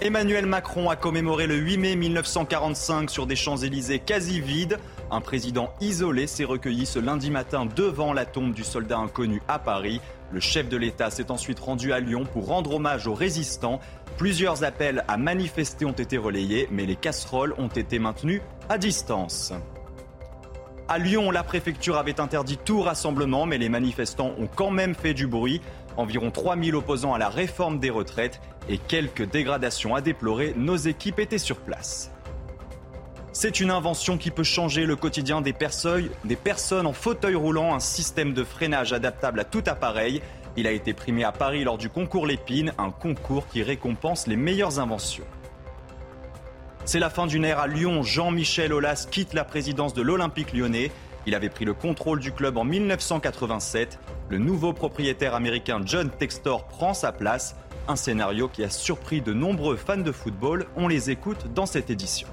Emmanuel Macron a commémoré le 8 mai 1945 sur des Champs-Élysées quasi vides. Un président isolé s'est recueilli ce lundi matin devant la tombe du soldat inconnu à Paris. Le chef de l'État s'est ensuite rendu à Lyon pour rendre hommage aux résistants. Plusieurs appels à manifester ont été relayés, mais les casseroles ont été maintenues à distance. À Lyon, la préfecture avait interdit tout rassemblement, mais les manifestants ont quand même fait du bruit. Environ 3000 opposants à la réforme des retraites et quelques dégradations à déplorer. Nos équipes étaient sur place. C'est une invention qui peut changer le quotidien des personnes, des personnes en fauteuil roulant, un système de freinage adaptable à tout appareil. Il a été primé à Paris lors du concours Lépine, un concours qui récompense les meilleures inventions. C'est la fin d'une ère à Lyon. Jean-Michel Aulas quitte la présidence de l'Olympique lyonnais. Il avait pris le contrôle du club en 1987. Le nouveau propriétaire américain John Textor prend sa place. Un scénario qui a surpris de nombreux fans de football. On les écoute dans cette édition.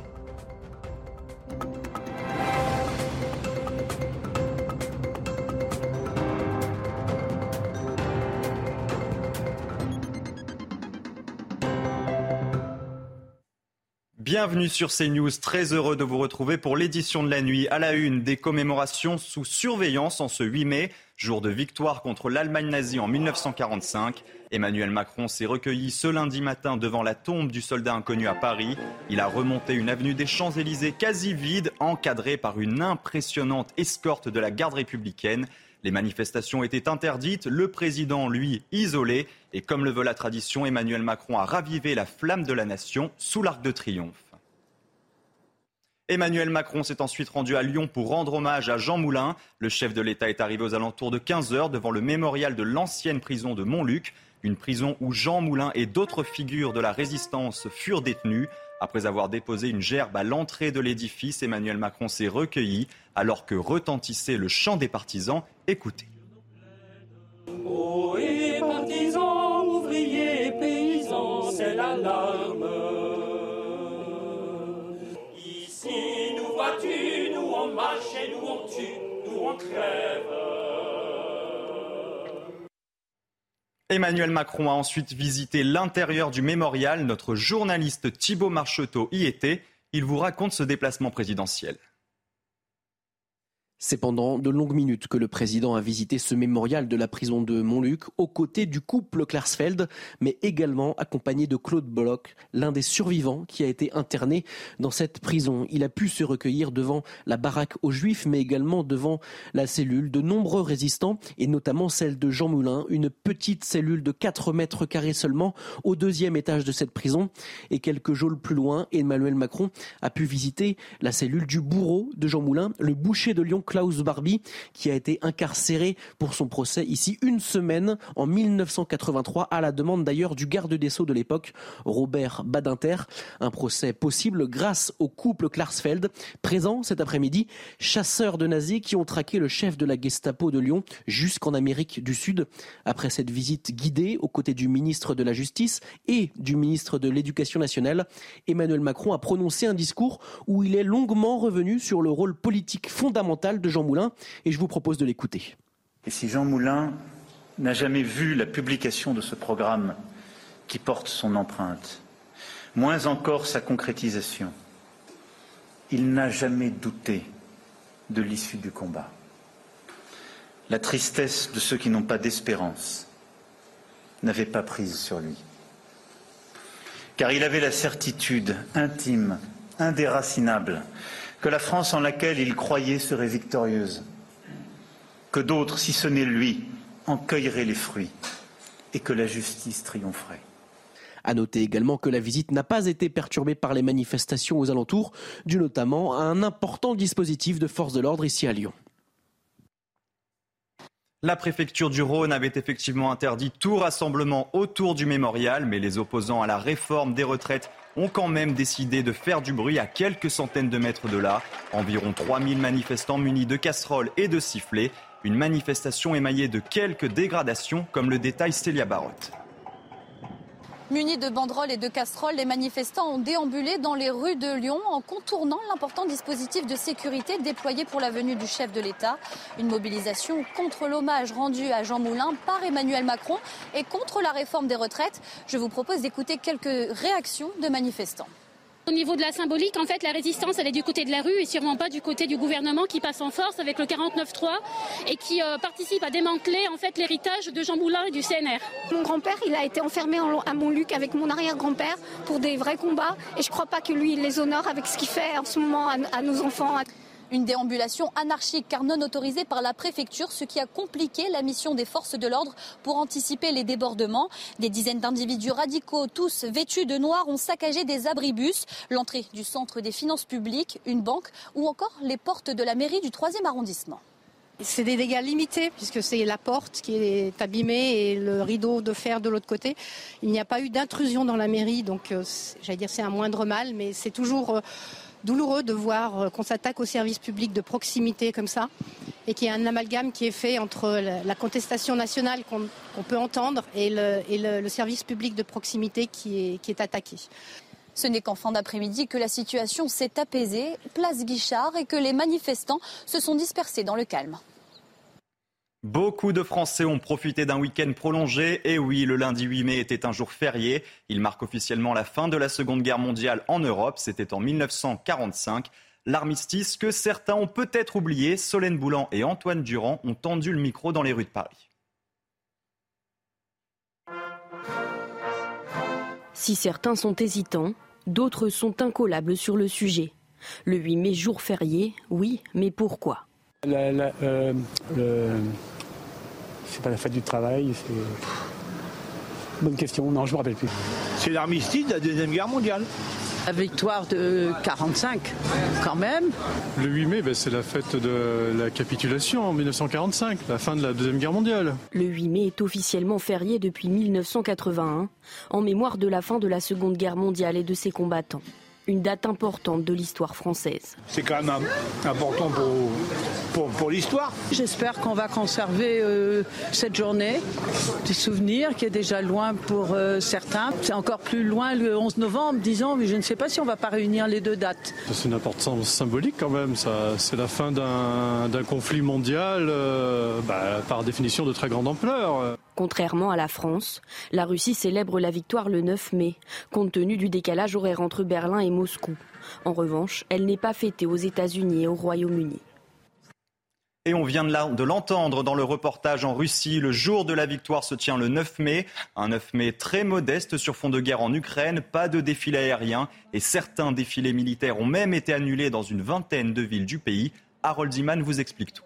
Bienvenue sur CNews, très heureux de vous retrouver pour l'édition de la nuit à la une des commémorations sous surveillance en ce 8 mai, jour de victoire contre l'Allemagne nazie en 1945. Emmanuel Macron s'est recueilli ce lundi matin devant la tombe du soldat inconnu à Paris. Il a remonté une avenue des Champs-Élysées quasi vide, encadrée par une impressionnante escorte de la garde républicaine. Les manifestations étaient interdites, le président, lui, isolé. Et comme le veut la tradition, Emmanuel Macron a ravivé la flamme de la nation sous l'Arc de Triomphe. Emmanuel Macron s'est ensuite rendu à Lyon pour rendre hommage à Jean Moulin. Le chef de l'État est arrivé aux alentours de 15 heures devant le mémorial de l'ancienne prison de Montluc, une prison où Jean Moulin et d'autres figures de la résistance furent détenus. Après avoir déposé une gerbe à l'entrée de l'édifice, Emmanuel Macron s'est recueilli alors que retentissait le chant des partisans. Écoutez. Oh. Emmanuel Macron a ensuite visité l'intérieur du mémorial. Notre journaliste Thibault Marcheteau y était. Il vous raconte ce déplacement présidentiel. C'est pendant de longues minutes que le président a visité ce mémorial de la prison de Montluc aux côtés du couple Klarsfeld, mais également accompagné de Claude Bloch, l'un des survivants qui a été interné dans cette prison. Il a pu se recueillir devant la baraque aux Juifs, mais également devant la cellule de nombreux résistants, et notamment celle de Jean Moulin, une petite cellule de 4 mètres carrés seulement au deuxième étage de cette prison. Et quelques geôles plus loin, Emmanuel Macron a pu visiter la cellule du bourreau de Jean Moulin, le boucher de Lyon Klaus Barbie, qui a été incarcéré pour son procès ici une semaine en 1983, à la demande d'ailleurs du garde des Sceaux de l'époque, Robert Badinter. Un procès possible grâce au couple Klarsfeld, présent cet après-midi, chasseurs de nazis qui ont traqué le chef de la Gestapo de Lyon jusqu'en Amérique du Sud. Après cette visite guidée aux côtés du ministre de la Justice et du ministre de l'Éducation nationale, Emmanuel Macron a prononcé un discours où il est longuement revenu sur le rôle politique fondamental de Jean Moulin et je vous propose de l'écouter. Et si Jean Moulin n'a jamais vu la publication de ce programme qui porte son empreinte, moins encore sa concrétisation, il n'a jamais douté de l'issue du combat. La tristesse de ceux qui n'ont pas d'espérance n'avait pas prise sur lui. Car il avait la certitude intime, indéracinable, que la France en laquelle il croyait serait victorieuse, que d'autres, si ce n'est lui, en cueilleraient les fruits, et que la justice triompherait. À noter également que la visite n'a pas été perturbée par les manifestations aux alentours, dû notamment à un important dispositif de force de l'ordre ici à Lyon. La préfecture du Rhône avait effectivement interdit tout rassemblement autour du mémorial, mais les opposants à la réforme des retraites ont quand même décidé de faire du bruit à quelques centaines de mètres de là. Environ 3000 manifestants munis de casseroles et de sifflets. Une manifestation émaillée de quelques dégradations, comme le détail Célia Barotte. Munis de banderoles et de casseroles, les manifestants ont déambulé dans les rues de Lyon en contournant l'important dispositif de sécurité déployé pour la venue du chef de l'État. Une mobilisation contre l'hommage rendu à Jean Moulin par Emmanuel Macron et contre la réforme des retraites. Je vous propose d'écouter quelques réactions de manifestants. Au niveau de la symbolique, en fait, la résistance, elle est du côté de la rue et sûrement pas du côté du gouvernement qui passe en force avec le 49-3 et qui euh, participe à démanteler en fait l'héritage de Jean Moulin et du CNR. Mon grand-père, il a été enfermé à Montluc avec mon arrière-grand-père pour des vrais combats et je crois pas que lui, il les honore avec ce qu'il fait en ce moment à nos enfants. Une déambulation anarchique car non autorisée par la préfecture, ce qui a compliqué la mission des forces de l'ordre pour anticiper les débordements. Des dizaines d'individus radicaux, tous vêtus de noir, ont saccagé des abribus, l'entrée du centre des finances publiques, une banque ou encore les portes de la mairie du 3e arrondissement. C'est des dégâts limités puisque c'est la porte qui est abîmée et le rideau de fer de l'autre côté. Il n'y a pas eu d'intrusion dans la mairie, donc euh, j'allais dire c'est un moindre mal, mais c'est toujours euh, douloureux de voir euh, qu'on s'attaque aux services publics de proximité comme ça et qu'il y a un amalgame qui est fait entre la contestation nationale qu'on peut entendre et, le, service public de proximité qui est, attaqué. Ce n'est qu'en fin d'après-midi que la situation s'est apaisée, place Guichard, et que les manifestants se sont dispersés dans le calme. Beaucoup de Français ont profité d'un week-end prolongé. Et oui, le lundi 8 mai était un jour férié. Il marque officiellement la fin de la Seconde Guerre mondiale en Europe. C'était en 1945. L'armistice que certains ont peut-être oublié, Solène Boulan et Antoine Durand ont tendu le micro dans les rues de Paris. Si certains sont hésitants, d'autres sont incollables sur le sujet. Le 8 mai, jour férié, oui, mais pourquoi? Euh, c'est pas la fête du travail, c'est. Bonne question, non, je me rappelle plus. C'est l'armistice de la Deuxième Guerre mondiale. La victoire de 45, quand même. Le 8 mai, ben, c'est la fête de la capitulation en 1945, la fin de la Deuxième Guerre mondiale. Le 8 mai est officiellement férié depuis 1981, en mémoire de la fin de la Seconde Guerre mondiale et de ses combattants une date importante de l'histoire française. C'est quand même important pour, pour, l'histoire. J'espère qu'on va conserver euh, cette journée du souvenir qui est déjà loin pour euh, certains. C'est encore plus loin le 11 novembre, disons, mais je ne sais pas si on ne va pas réunir les deux dates. C'est une importance symbolique quand même. C'est la fin d'un conflit mondial, euh, bah, par définition de très grande ampleur. Contrairement à la France, la Russie célèbre la victoire le 9 mai, compte tenu du décalage horaire entre Berlin et Moscou. En revanche, elle n'est pas fêtée aux États-Unis et au Royaume-Uni. Et on vient de l'entendre dans le reportage en Russie. Le jour de la victoire se tient le 9 mai. Un 9 mai très modeste sur fond de guerre en Ukraine. Pas de défilé aérien. Et certains défilés militaires ont même été annulés dans une vingtaine de villes du pays. Harold Iman vous explique tout.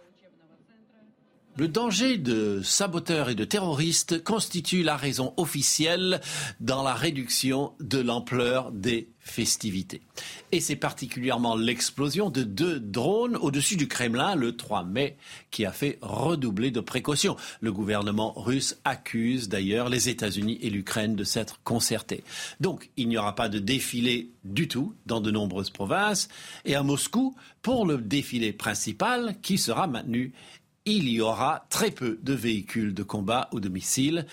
Le danger de saboteurs et de terroristes constitue la raison officielle dans la réduction de l'ampleur des festivités. Et c'est particulièrement l'explosion de deux drones au-dessus du Kremlin le 3 mai qui a fait redoubler de précautions. Le gouvernement russe accuse d'ailleurs les États-Unis et l'Ukraine de s'être concertés. Donc il n'y aura pas de défilé du tout dans de nombreuses provinces. Et à Moscou, pour le défilé principal qui sera maintenu, il y aura très peu de véhicules de combat ou de missiles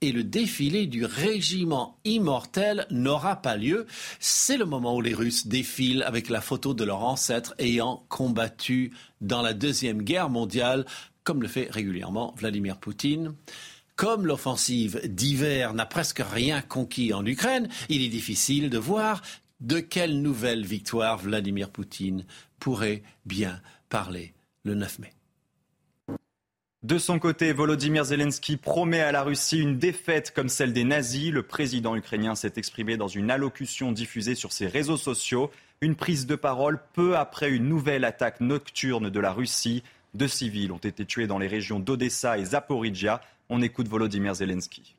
et le défilé du régiment immortel n'aura pas lieu. C'est le moment où les Russes défilent avec la photo de leurs ancêtres ayant combattu dans la Deuxième Guerre mondiale, comme le fait régulièrement Vladimir Poutine. Comme l'offensive d'hiver n'a presque rien conquis en Ukraine, il est difficile de voir de quelle nouvelle victoire Vladimir Poutine pourrait bien parler le 9 mai. De son côté, Volodymyr Zelensky promet à la Russie une défaite comme celle des nazis. Le président ukrainien s'est exprimé dans une allocution diffusée sur ses réseaux sociaux. Une prise de parole peu après une nouvelle attaque nocturne de la Russie. Deux civils ont été tués dans les régions d'Odessa et Zaporizhia. On écoute Volodymyr Zelensky.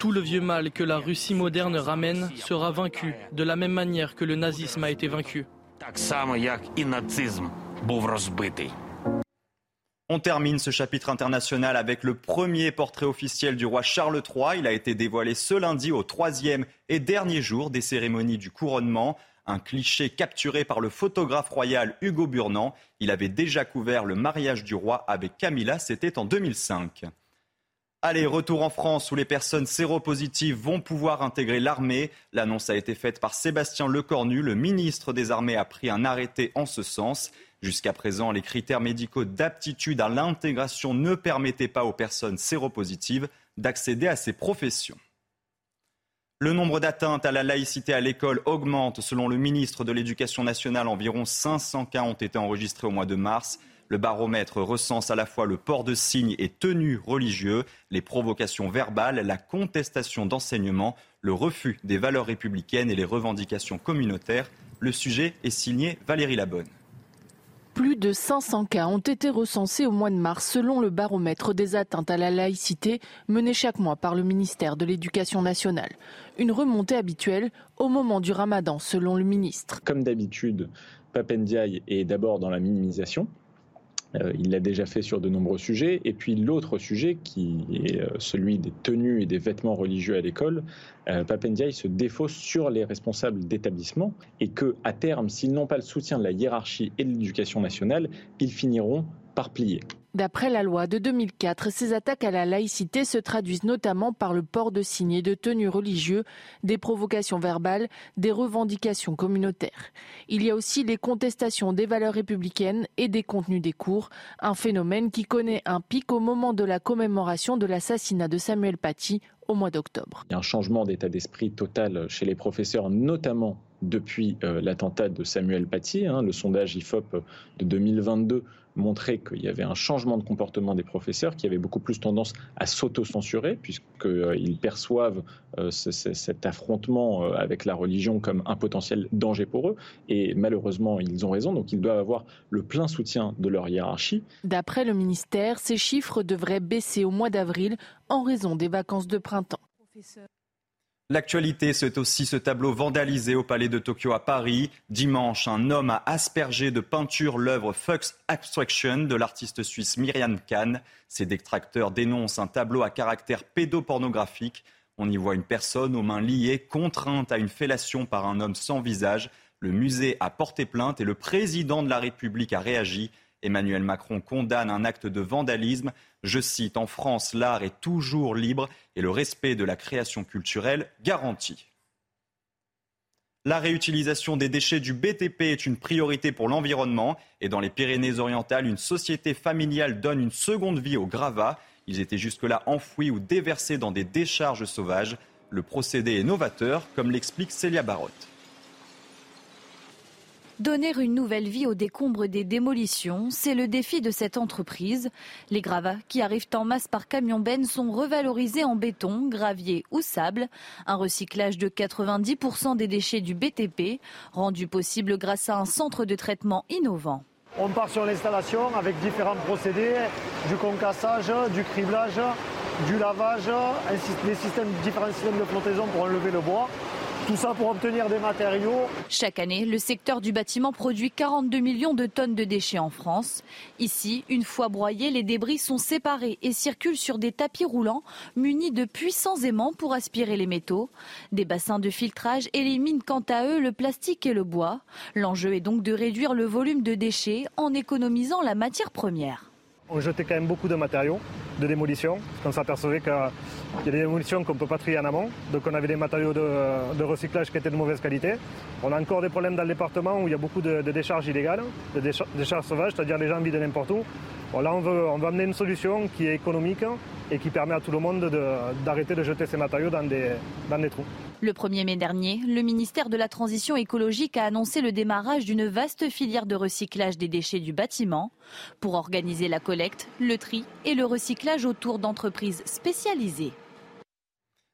Tout le vieux mal que la Russie moderne ramène sera vaincu de la même manière que le nazisme a été vaincu. On termine ce chapitre international avec le premier portrait officiel du roi Charles III. Il a été dévoilé ce lundi au troisième et dernier jour des cérémonies du couronnement. Un cliché capturé par le photographe royal Hugo Burnand. Il avait déjà couvert le mariage du roi avec Camilla, c'était en 2005. Allez, retour en France où les personnes séropositives vont pouvoir intégrer l'armée. L'annonce a été faite par Sébastien Lecornu. Le ministre des Armées a pris un arrêté en ce sens. Jusqu'à présent, les critères médicaux d'aptitude à l'intégration ne permettaient pas aux personnes séropositives d'accéder à ces professions. Le nombre d'atteintes à la laïcité à l'école augmente. Selon le ministre de l'Éducation nationale, environ 500 cas ont été enregistrés au mois de mars. Le baromètre recense à la fois le port de signes et tenues religieux, les provocations verbales, la contestation d'enseignement, le refus des valeurs républicaines et les revendications communautaires. Le sujet est signé Valérie Labonne. Plus de 500 cas ont été recensés au mois de mars selon le baromètre des atteintes à la laïcité mené chaque mois par le ministère de l'Éducation nationale. Une remontée habituelle au moment du ramadan selon le ministre. Comme d'habitude, Papendiaï est d'abord dans la minimisation. Euh, il l'a déjà fait sur de nombreux sujets. Et puis l'autre sujet, qui est euh, celui des tenues et des vêtements religieux à l'école, euh, Papendiaï se défausse sur les responsables d'établissement et que, à terme, s'ils n'ont pas le soutien de la hiérarchie et de l'éducation nationale, ils finiront par plier. D'après la loi de 2004, ces attaques à la laïcité se traduisent notamment par le port de signes et de tenues religieux, des provocations verbales, des revendications communautaires. Il y a aussi les contestations des valeurs républicaines et des contenus des cours, un phénomène qui connaît un pic au moment de la commémoration de l'assassinat de Samuel Paty au mois d'octobre. Il y a un changement d'état d'esprit total chez les professeurs, notamment depuis euh, l'attentat de Samuel Paty. Hein, le sondage IFOP de 2022 montrait qu'il y avait un changement de comportement des professeurs qui avaient beaucoup plus tendance à s'auto-censurer puisqu'ils perçoivent euh, cet affrontement euh, avec la religion comme un potentiel danger pour eux. Et malheureusement, ils ont raison, donc ils doivent avoir le plein soutien de leur hiérarchie. D'après le ministère, ces chiffres devraient baisser au mois d'avril en raison des vacances de printemps. L'actualité, c'est aussi ce tableau vandalisé au palais de Tokyo à Paris. Dimanche, un homme a aspergé de peinture l'œuvre Fox Abstraction de l'artiste suisse Myriam Kahn. Ses détracteurs dénoncent un tableau à caractère pédopornographique. On y voit une personne aux mains liées, contrainte à une fellation par un homme sans visage. Le musée a porté plainte et le président de la République a réagi. Emmanuel Macron condamne un acte de vandalisme. Je cite, En France, l'art est toujours libre et le respect de la création culturelle garanti. La réutilisation des déchets du BTP est une priorité pour l'environnement et dans les Pyrénées-Orientales, une société familiale donne une seconde vie aux gravats. Ils étaient jusque-là enfouis ou déversés dans des décharges sauvages. Le procédé est novateur, comme l'explique Célia Barotte. Donner une nouvelle vie aux décombres des démolitions, c'est le défi de cette entreprise. Les gravats qui arrivent en masse par camion benne sont revalorisés en béton, gravier ou sable. Un recyclage de 90% des déchets du BTP, rendu possible grâce à un centre de traitement innovant. On part sur l'installation avec différents procédés, du concassage, du criblage, du lavage, des systèmes, différents systèmes de flottaison pour enlever le bois. Tout ça pour obtenir des matériaux. Chaque année, le secteur du bâtiment produit 42 millions de tonnes de déchets en France. Ici, une fois broyés, les débris sont séparés et circulent sur des tapis roulants munis de puissants aimants pour aspirer les métaux. Des bassins de filtrage éliminent quant à eux le plastique et le bois. L'enjeu est donc de réduire le volume de déchets en économisant la matière première. On jetait quand même beaucoup de matériaux de démolition, parce qu'on s'apercevait qu'il y a des démolitions qu'on ne peut pas trier en amont. Donc on avait des matériaux de, recyclage qui étaient de mauvaise qualité. On a encore des problèmes dans le département où il y a beaucoup de, décharges illégales, de décharges, sauvages, c'est-à-dire les gens vident n'importe où. là, on veut, on amener une solution qui est économique et qui permet à tout le monde d'arrêter de, jeter ces matériaux dans des trous. Le 1er mai dernier, le ministère de la Transition écologique a annoncé le démarrage d'une vaste filière de recyclage des déchets du bâtiment pour organiser la collecte, le tri et le recyclage autour d'entreprises spécialisées.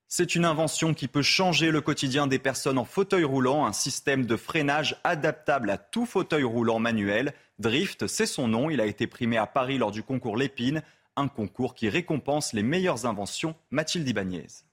C'est une invention qui peut changer le quotidien des personnes en fauteuil roulant, un système de freinage adaptable à tout fauteuil roulant manuel. Drift, c'est son nom, il a été primé à Paris lors du concours Lépine, un concours qui récompense les meilleures inventions. Mathilde Ibanez.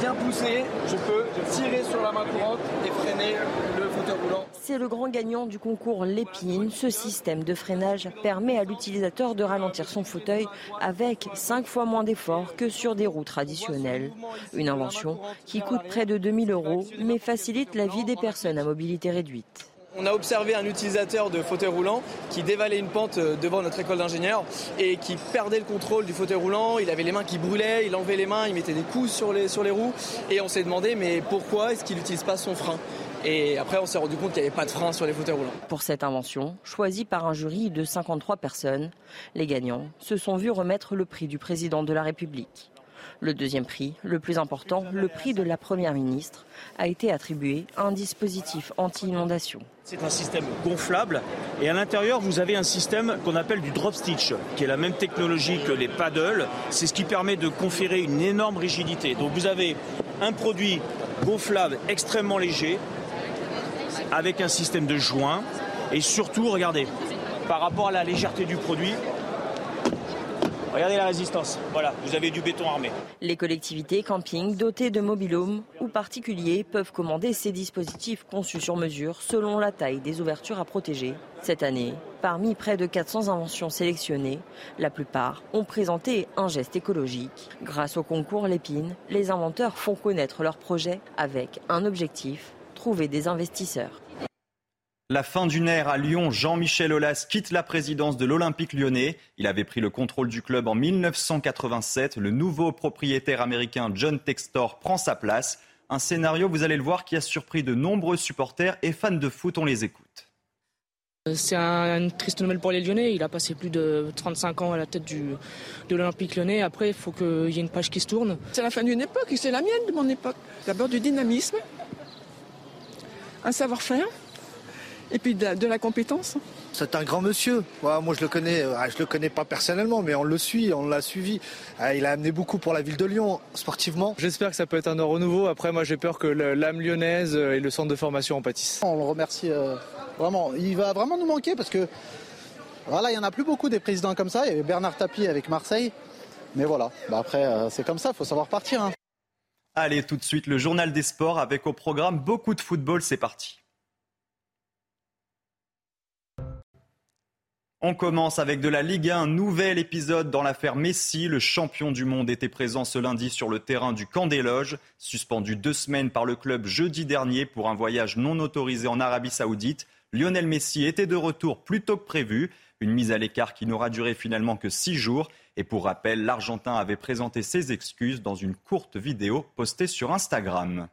Bien pousser, je peux tirer sur la main courante et freiner le fauteuil roulant. C'est le grand gagnant du concours Lépine. Ce système de freinage permet à l'utilisateur de ralentir son fauteuil avec 5 fois moins d'efforts que sur des roues traditionnelles. Une invention qui coûte près de 2000 euros mais facilite la vie des personnes à mobilité réduite. On a observé un utilisateur de fauteuil roulant qui dévalait une pente euh, devant notre école d'ingénieurs et qui perdait le contrôle du fauteuil roulant. Il avait les mains qui brûlaient, il enlevait les mains, il mettait des coups sur les, sur les roues. Et on s'est demandé, mais pourquoi est-ce qu'il n'utilise pas son frein? Et après, on s'est rendu compte qu'il n'y avait pas de frein sur les fauteuils roulants. Pour cette invention, choisie par un jury de 53 personnes, les gagnants se sont vus remettre le prix du président de la République. Le deuxième prix, le plus important, le prix de la Première ministre, a été attribué à un dispositif anti-inondation. C'est un système gonflable et à l'intérieur vous avez un système qu'on appelle du drop stitch, qui est la même technologie que les paddles. C'est ce qui permet de conférer une énorme rigidité. Donc vous avez un produit gonflable extrêmement léger avec un système de joint et surtout regardez par rapport à la légèreté du produit Regardez la résistance. Voilà, vous avez du béton armé. Les collectivités camping dotées de mobilhomes ou particuliers peuvent commander ces dispositifs conçus sur mesure selon la taille des ouvertures à protéger. Cette année, parmi près de 400 inventions sélectionnées, la plupart ont présenté un geste écologique. Grâce au concours Lépine, les inventeurs font connaître leurs projets avec un objectif, trouver des investisseurs. La fin d'une ère à Lyon, Jean-Michel Aulas quitte la présidence de l'Olympique lyonnais. Il avait pris le contrôle du club en 1987. Le nouveau propriétaire américain John Textor prend sa place. Un scénario, vous allez le voir, qui a surpris de nombreux supporters et fans de foot. On les écoute. C'est une triste nouvelle pour les Lyonnais. Il a passé plus de 35 ans à la tête du, de l'Olympique lyonnais. Après, il faut qu'il y ait une page qui se tourne. C'est la fin d'une époque et c'est la mienne de mon époque. D'abord du dynamisme, un savoir-faire et puis de la, compétence. C'est un grand monsieur. moi, je le connais. Euh, je le connais pas personnellement, mais on le suit, on l'a suivi. Euh, il a amené beaucoup pour la ville de Lyon, sportivement. J'espère que ça peut être un renouveau. Après, moi, j'ai peur que l'âme lyonnaise et le centre de formation en pâtissent. On le remercie euh, vraiment. Il va vraiment nous manquer parce que voilà, il y en a plus beaucoup des présidents comme ça. Il y avait Bernard Tapie avec Marseille, mais voilà. Bah, après, c'est comme ça. Il faut savoir partir. Hein. Allez, tout de suite, le journal des sports avec au programme beaucoup de football. C'est parti. On commence avec de la Ligue 1, nouvel épisode dans l'affaire Messi. Le champion du monde était présent ce lundi sur le terrain du Camp des Loges, suspendu deux semaines par le club jeudi dernier pour un voyage non autorisé en Arabie Saoudite. Lionel Messi était de retour plus tôt que prévu, une mise à l'écart qui n'aura duré finalement que six jours. Et pour rappel, l'Argentin avait présenté ses excuses dans une courte vidéo postée sur Instagram.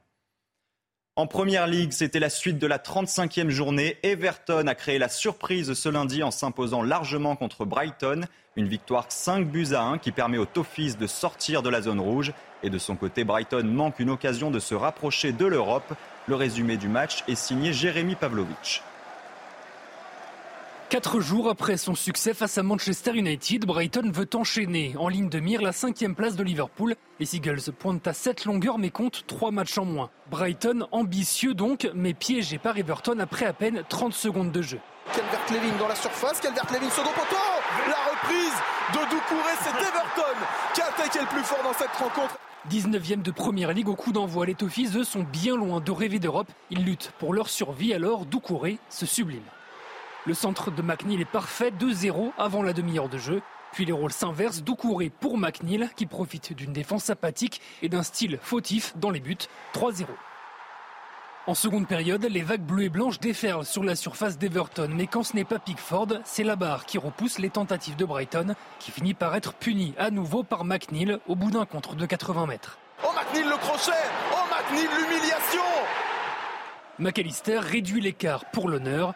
En première ligue, c'était la suite de la 35e journée. Everton a créé la surprise ce lundi en s'imposant largement contre Brighton. Une victoire 5 buts à 1 qui permet aux Toffees de sortir de la zone rouge. Et de son côté, Brighton manque une occasion de se rapprocher de l'Europe. Le résumé du match est signé Jérémy Pavlovitch. Quatre jours après son succès face à Manchester United, Brighton veut enchaîner. En ligne de mire, la cinquième place de Liverpool. Les Eagles pointent à 7 longueurs mais comptent 3 matchs en moins. Brighton ambitieux donc, mais piégé par Everton après à peine 30 secondes de jeu. Calvert-Levin dans la surface, Calvert-Levin second poteau La reprise de Doucouré, c'est Everton qui a attaqué le plus fort dans cette rencontre 19e de première ligue au coup d'envoi. Les Toffees, eux, sont bien loin de rêver d'Europe. Ils luttent pour leur survie alors Doucouré se sublime. Le centre de McNeil est parfait, 2-0 avant la demi-heure de jeu. Puis les rôles s'inversent, Doucouré pour McNeil qui profite d'une défense apathique et d'un style fautif dans les buts, 3-0. En seconde période, les vagues bleues et blanches déferlent sur la surface d'Everton, mais quand ce n'est pas Pickford, c'est la barre qui repousse les tentatives de Brighton, qui finit par être puni à nouveau par McNeil au bout d'un contre de 80 mètres. Oh McNeil le crochet Oh McNeil l'humiliation McAllister réduit l'écart pour l'honneur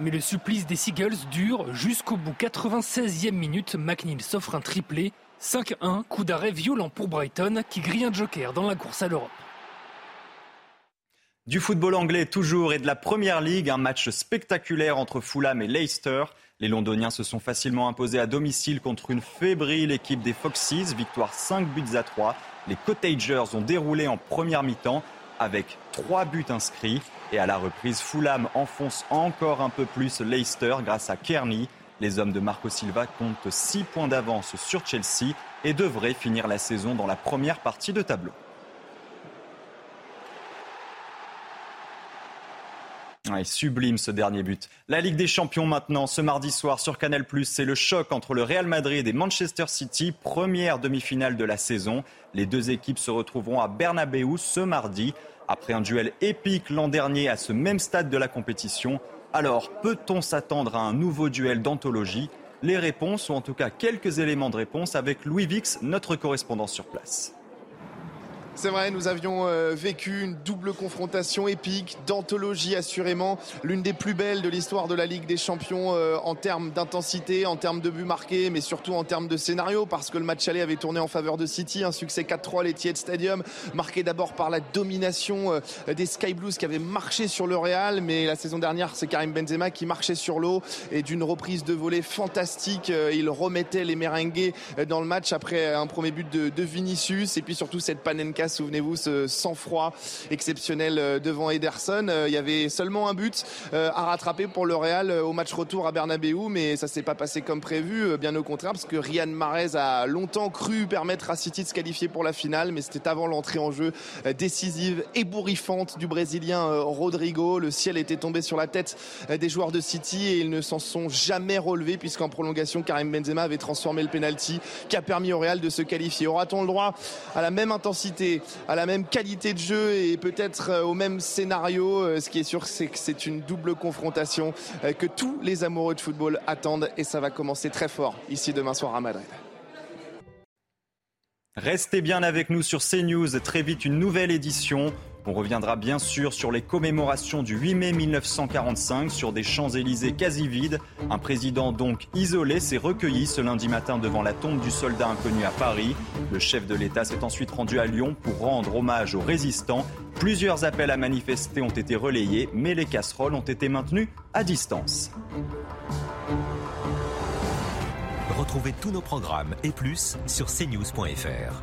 mais le supplice des Seagulls dure jusqu'au bout. 96e minute, McNeil s'offre un triplé. 5-1, coup d'arrêt violent pour Brighton qui grille un joker dans la course à l'Europe. Du football anglais toujours et de la Première Ligue, un match spectaculaire entre Fulham et Leicester. Les Londoniens se sont facilement imposés à domicile contre une fébrile équipe des Foxes, victoire 5 buts à 3. Les Cottagers ont déroulé en première mi-temps avec 3 buts inscrits. Et à la reprise, Fulham enfonce encore un peu plus Leicester grâce à Kearney. Les hommes de Marco Silva comptent 6 points d'avance sur Chelsea et devraient finir la saison dans la première partie de tableau. Sublime ce dernier but. La Ligue des Champions maintenant, ce mardi soir sur Canal+, c'est le choc entre le Real Madrid et Manchester City, première demi-finale de la saison. Les deux équipes se retrouveront à Bernabeu ce mardi après un duel épique l'an dernier à ce même stade de la compétition. Alors, peut-on s'attendre à un nouveau duel d'anthologie? Les réponses, ou en tout cas quelques éléments de réponse, avec Louis Vix, notre correspondant sur place. C'est vrai, nous avions euh, vécu une double confrontation épique, d'anthologie assurément, l'une des plus belles de l'histoire de la Ligue des Champions euh, en termes d'intensité, en termes de buts marqués, mais surtout en termes de scénario, parce que le match aller avait tourné en faveur de City, un succès 4-3 l'Etihad Stadium, marqué d'abord par la domination euh, des Sky Blues qui avaient marché sur le Real, mais la saison dernière c'est Karim Benzema qui marchait sur l'eau et d'une reprise de volée fantastique, il remettait les merengues dans le match après un premier but de, de Vinicius et puis surtout cette Panenka Souvenez-vous, ce sang-froid exceptionnel euh, devant Ederson. Euh, il y avait seulement un but euh, à rattraper pour le Real au match retour à Bernabeu, mais ça s'est pas passé comme prévu, bien au contraire, parce que Riyad Mahrez a longtemps cru permettre à City de se qualifier pour la finale, mais c'était avant l'entrée en jeu décisive, ébouriffante du Brésilien Rodrigo. Le ciel était tombé sur la tête des joueurs de City et ils ne s'en sont jamais relevés, puisqu'en prolongation, Karim Benzema avait transformé le penalty qui a permis au Real de se qualifier. Aura-t-on le droit à la même intensité à la même qualité de jeu et peut-être euh, au même scénario. Euh, ce qui est sûr, c'est que c'est une double confrontation euh, que tous les amoureux de football attendent et ça va commencer très fort ici demain soir à Madrid. Restez bien avec nous sur CNews. Très vite, une nouvelle édition. On reviendra bien sûr sur les commémorations du 8 mai 1945 sur des Champs-Élysées quasi vides. Un président donc isolé s'est recueilli ce lundi matin devant la tombe du soldat inconnu à Paris. Le chef de l'État s'est ensuite rendu à Lyon pour rendre hommage aux résistants. Plusieurs appels à manifester ont été relayés, mais les casseroles ont été maintenues à distance. Retrouvez tous nos programmes et plus sur cnews.fr.